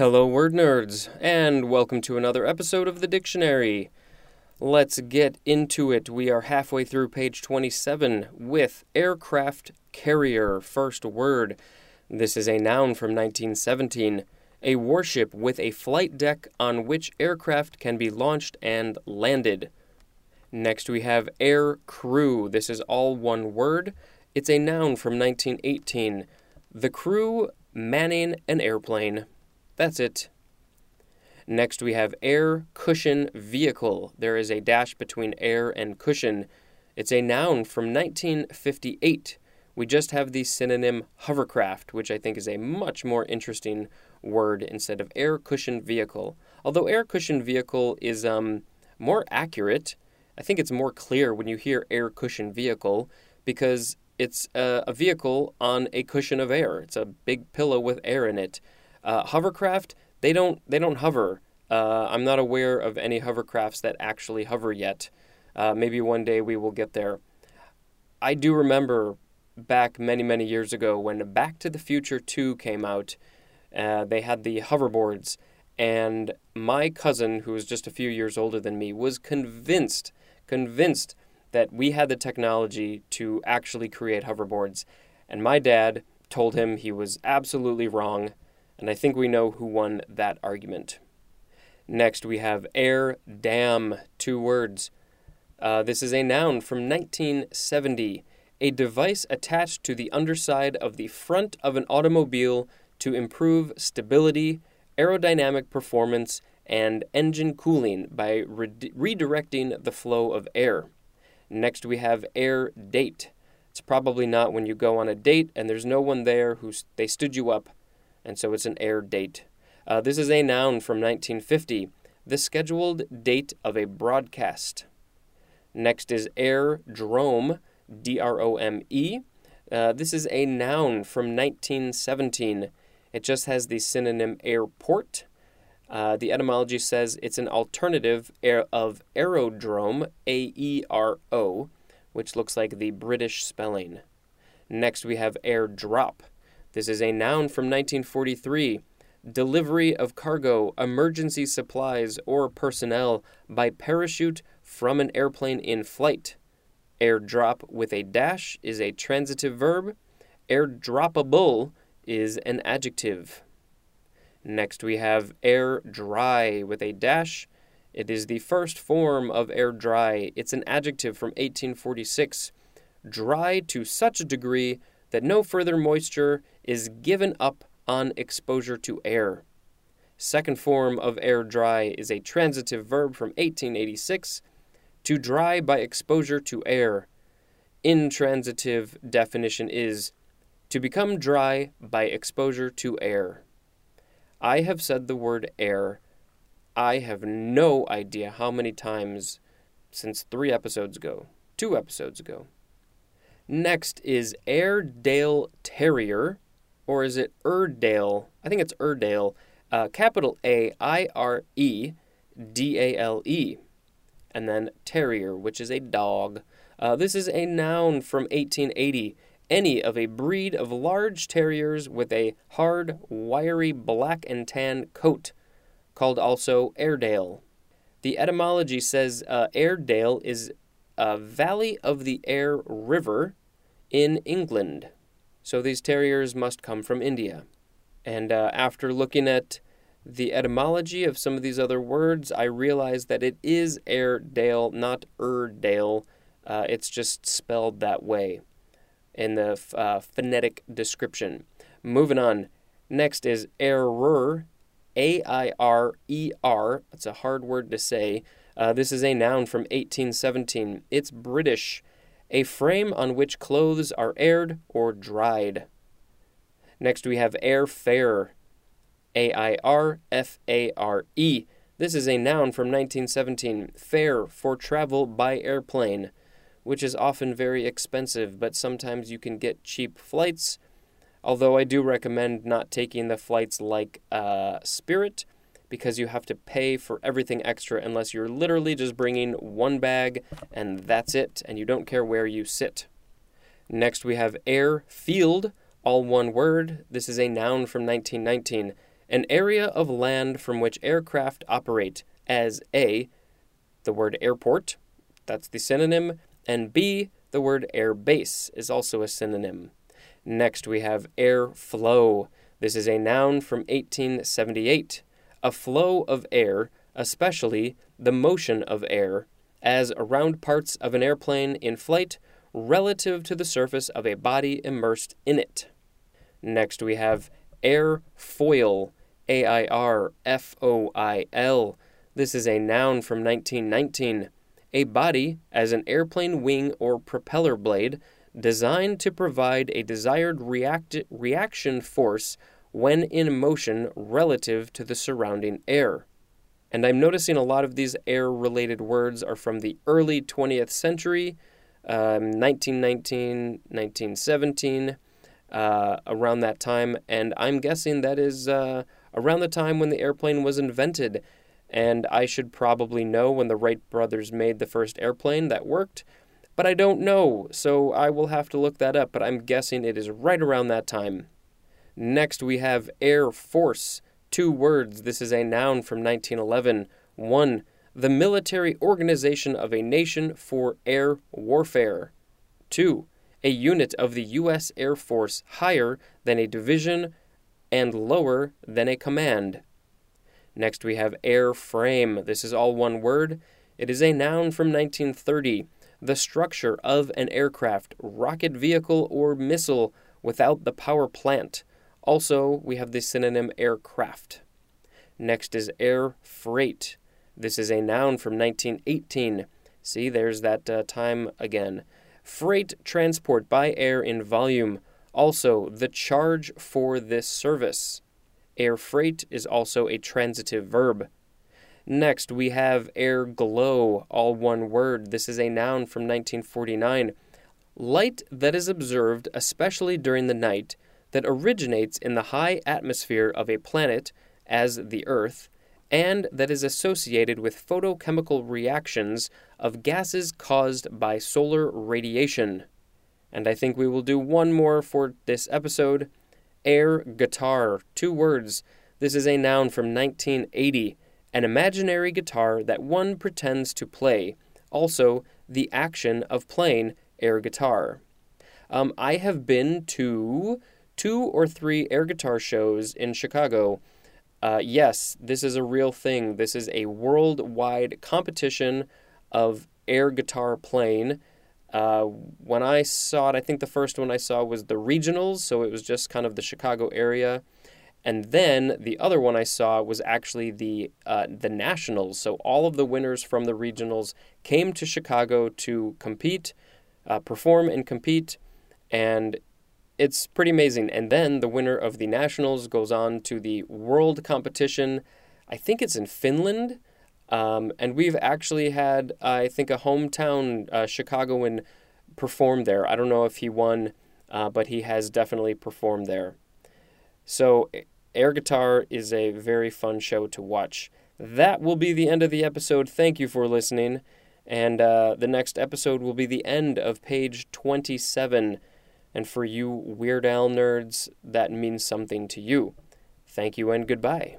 Hello, word nerds, and welcome to another episode of the dictionary. Let's get into it. We are halfway through page 27 with aircraft carrier, first word. This is a noun from 1917, a warship with a flight deck on which aircraft can be launched and landed. Next, we have air crew. This is all one word. It's a noun from 1918. The crew manning an airplane. That's it. Next, we have air cushion vehicle. There is a dash between air and cushion. It's a noun from 1958. We just have the synonym hovercraft, which I think is a much more interesting word instead of air cushion vehicle. Although air cushion vehicle is um, more accurate, I think it's more clear when you hear air cushion vehicle because it's a, a vehicle on a cushion of air. It's a big pillow with air in it. Uh, hovercraft, they don't they don't hover. Uh, I'm not aware of any hovercrafts that actually hover yet. Uh, maybe one day we will get there. I do remember back many many years ago when Back to the Future 2 came out. Uh, they had the hoverboards, and my cousin, who was just a few years older than me, was convinced convinced that we had the technology to actually create hoverboards. And my dad told him he was absolutely wrong, and I think we know who won that argument. Next, we have air dam, two words. Uh, this is a noun from 1970, a device attached to the underside of the front of an automobile to improve stability, aerodynamic performance, and engine cooling by re- redirecting the flow of air. Next, we have air date. It's probably not when you go on a date and there's no one there who they stood you up, and so it's an air date. Uh, this is a noun from 1950, the scheduled date of a broadcast. Next is air drome, D R O M E. Uh, this is a noun from 1917. It just has the synonym airport. Uh, the etymology says it's an alternative air of aerodrome, A E R O, which looks like the British spelling. Next, we have airdrop. This is a noun from 1943. Delivery of cargo, emergency supplies, or personnel by parachute from an airplane in flight. Airdrop with a dash is a transitive verb. Airdroppable is an adjective. Next, we have air dry with a dash. It is the first form of air dry. It's an adjective from 1846. Dry to such a degree that no further moisture is given up on exposure to air. Second form of air dry is a transitive verb from 1886 to dry by exposure to air. Intransitive definition is to become dry by exposure to air. I have said the word air. I have no idea how many times since three episodes ago, two episodes ago. Next is Airedale Terrier, or is it Erdale? I think it's Erdale. Uh, capital A I R E D A L E. And then Terrier, which is a dog. Uh, this is a noun from 1880 any of a breed of large terriers with a hard, wiry black and tan coat, called also Airedale. The etymology says uh, Airedale is a valley of the Aire River in England. So these terriers must come from India. And uh, after looking at the etymology of some of these other words, I realized that it is Airedale, not Erdale. Uh, it's just spelled that way in the uh, phonetic description. Moving on. Next is airer, A I R E R. That's a hard word to say. Uh, this is a noun from 1817. It's British, a frame on which clothes are aired or dried. Next we have airfare, A I R F A R E. This is a noun from 1917. Fare for travel by airplane which is often very expensive, but sometimes you can get cheap flights. Although I do recommend not taking the flights like uh, Spirit because you have to pay for everything extra unless you're literally just bringing one bag and that's it, and you don't care where you sit. Next, we have airfield, all one word. This is a noun from 1919. an area of land from which aircraft operate as A, the word airport, that's the synonym, and B, the word air base is also a synonym. Next, we have air flow. This is a noun from 1878. A flow of air, especially the motion of air, as around parts of an airplane in flight relative to the surface of a body immersed in it. Next, we have airfoil. A I R F O I L. This is a noun from 1919. A body, as an airplane wing or propeller blade, designed to provide a desired react- reaction force when in motion relative to the surrounding air. And I'm noticing a lot of these air related words are from the early 20th century, um, 1919, 1917, uh, around that time. And I'm guessing that is uh, around the time when the airplane was invented. And I should probably know when the Wright brothers made the first airplane that worked, but I don't know, so I will have to look that up, but I'm guessing it is right around that time. Next, we have Air Force. Two words. This is a noun from 1911. One, the military organization of a nation for air warfare. Two, a unit of the U.S. Air Force higher than a division and lower than a command. Next, we have airframe. This is all one word. It is a noun from 1930. The structure of an aircraft, rocket vehicle, or missile without the power plant. Also, we have the synonym aircraft. Next is air freight. This is a noun from 1918. See, there's that uh, time again. Freight transport by air in volume. Also, the charge for this service. Air freight is also a transitive verb. Next, we have air glow, all one word. This is a noun from 1949. Light that is observed, especially during the night, that originates in the high atmosphere of a planet, as the Earth, and that is associated with photochemical reactions of gases caused by solar radiation. And I think we will do one more for this episode air guitar, two words. This is a noun from 1980, an imaginary guitar that one pretends to play. Also, the action of playing air guitar. Um, I have been to two or three air guitar shows in Chicago. Uh, yes, this is a real thing. This is a worldwide competition of air guitar playing. Uh, when I saw it, I think the first one I saw was the regionals, so it was just kind of the Chicago area. And then the other one I saw was actually the uh, the nationals. So all of the winners from the regionals came to Chicago to compete, uh, perform and compete, and it's pretty amazing. And then the winner of the nationals goes on to the world competition. I think it's in Finland. Um, and we've actually had, I think, a hometown uh, Chicagoan perform there. I don't know if he won, uh, but he has definitely performed there. So, air guitar is a very fun show to watch. That will be the end of the episode. Thank you for listening. And uh, the next episode will be the end of page 27. And for you Weird Al nerds, that means something to you. Thank you and goodbye.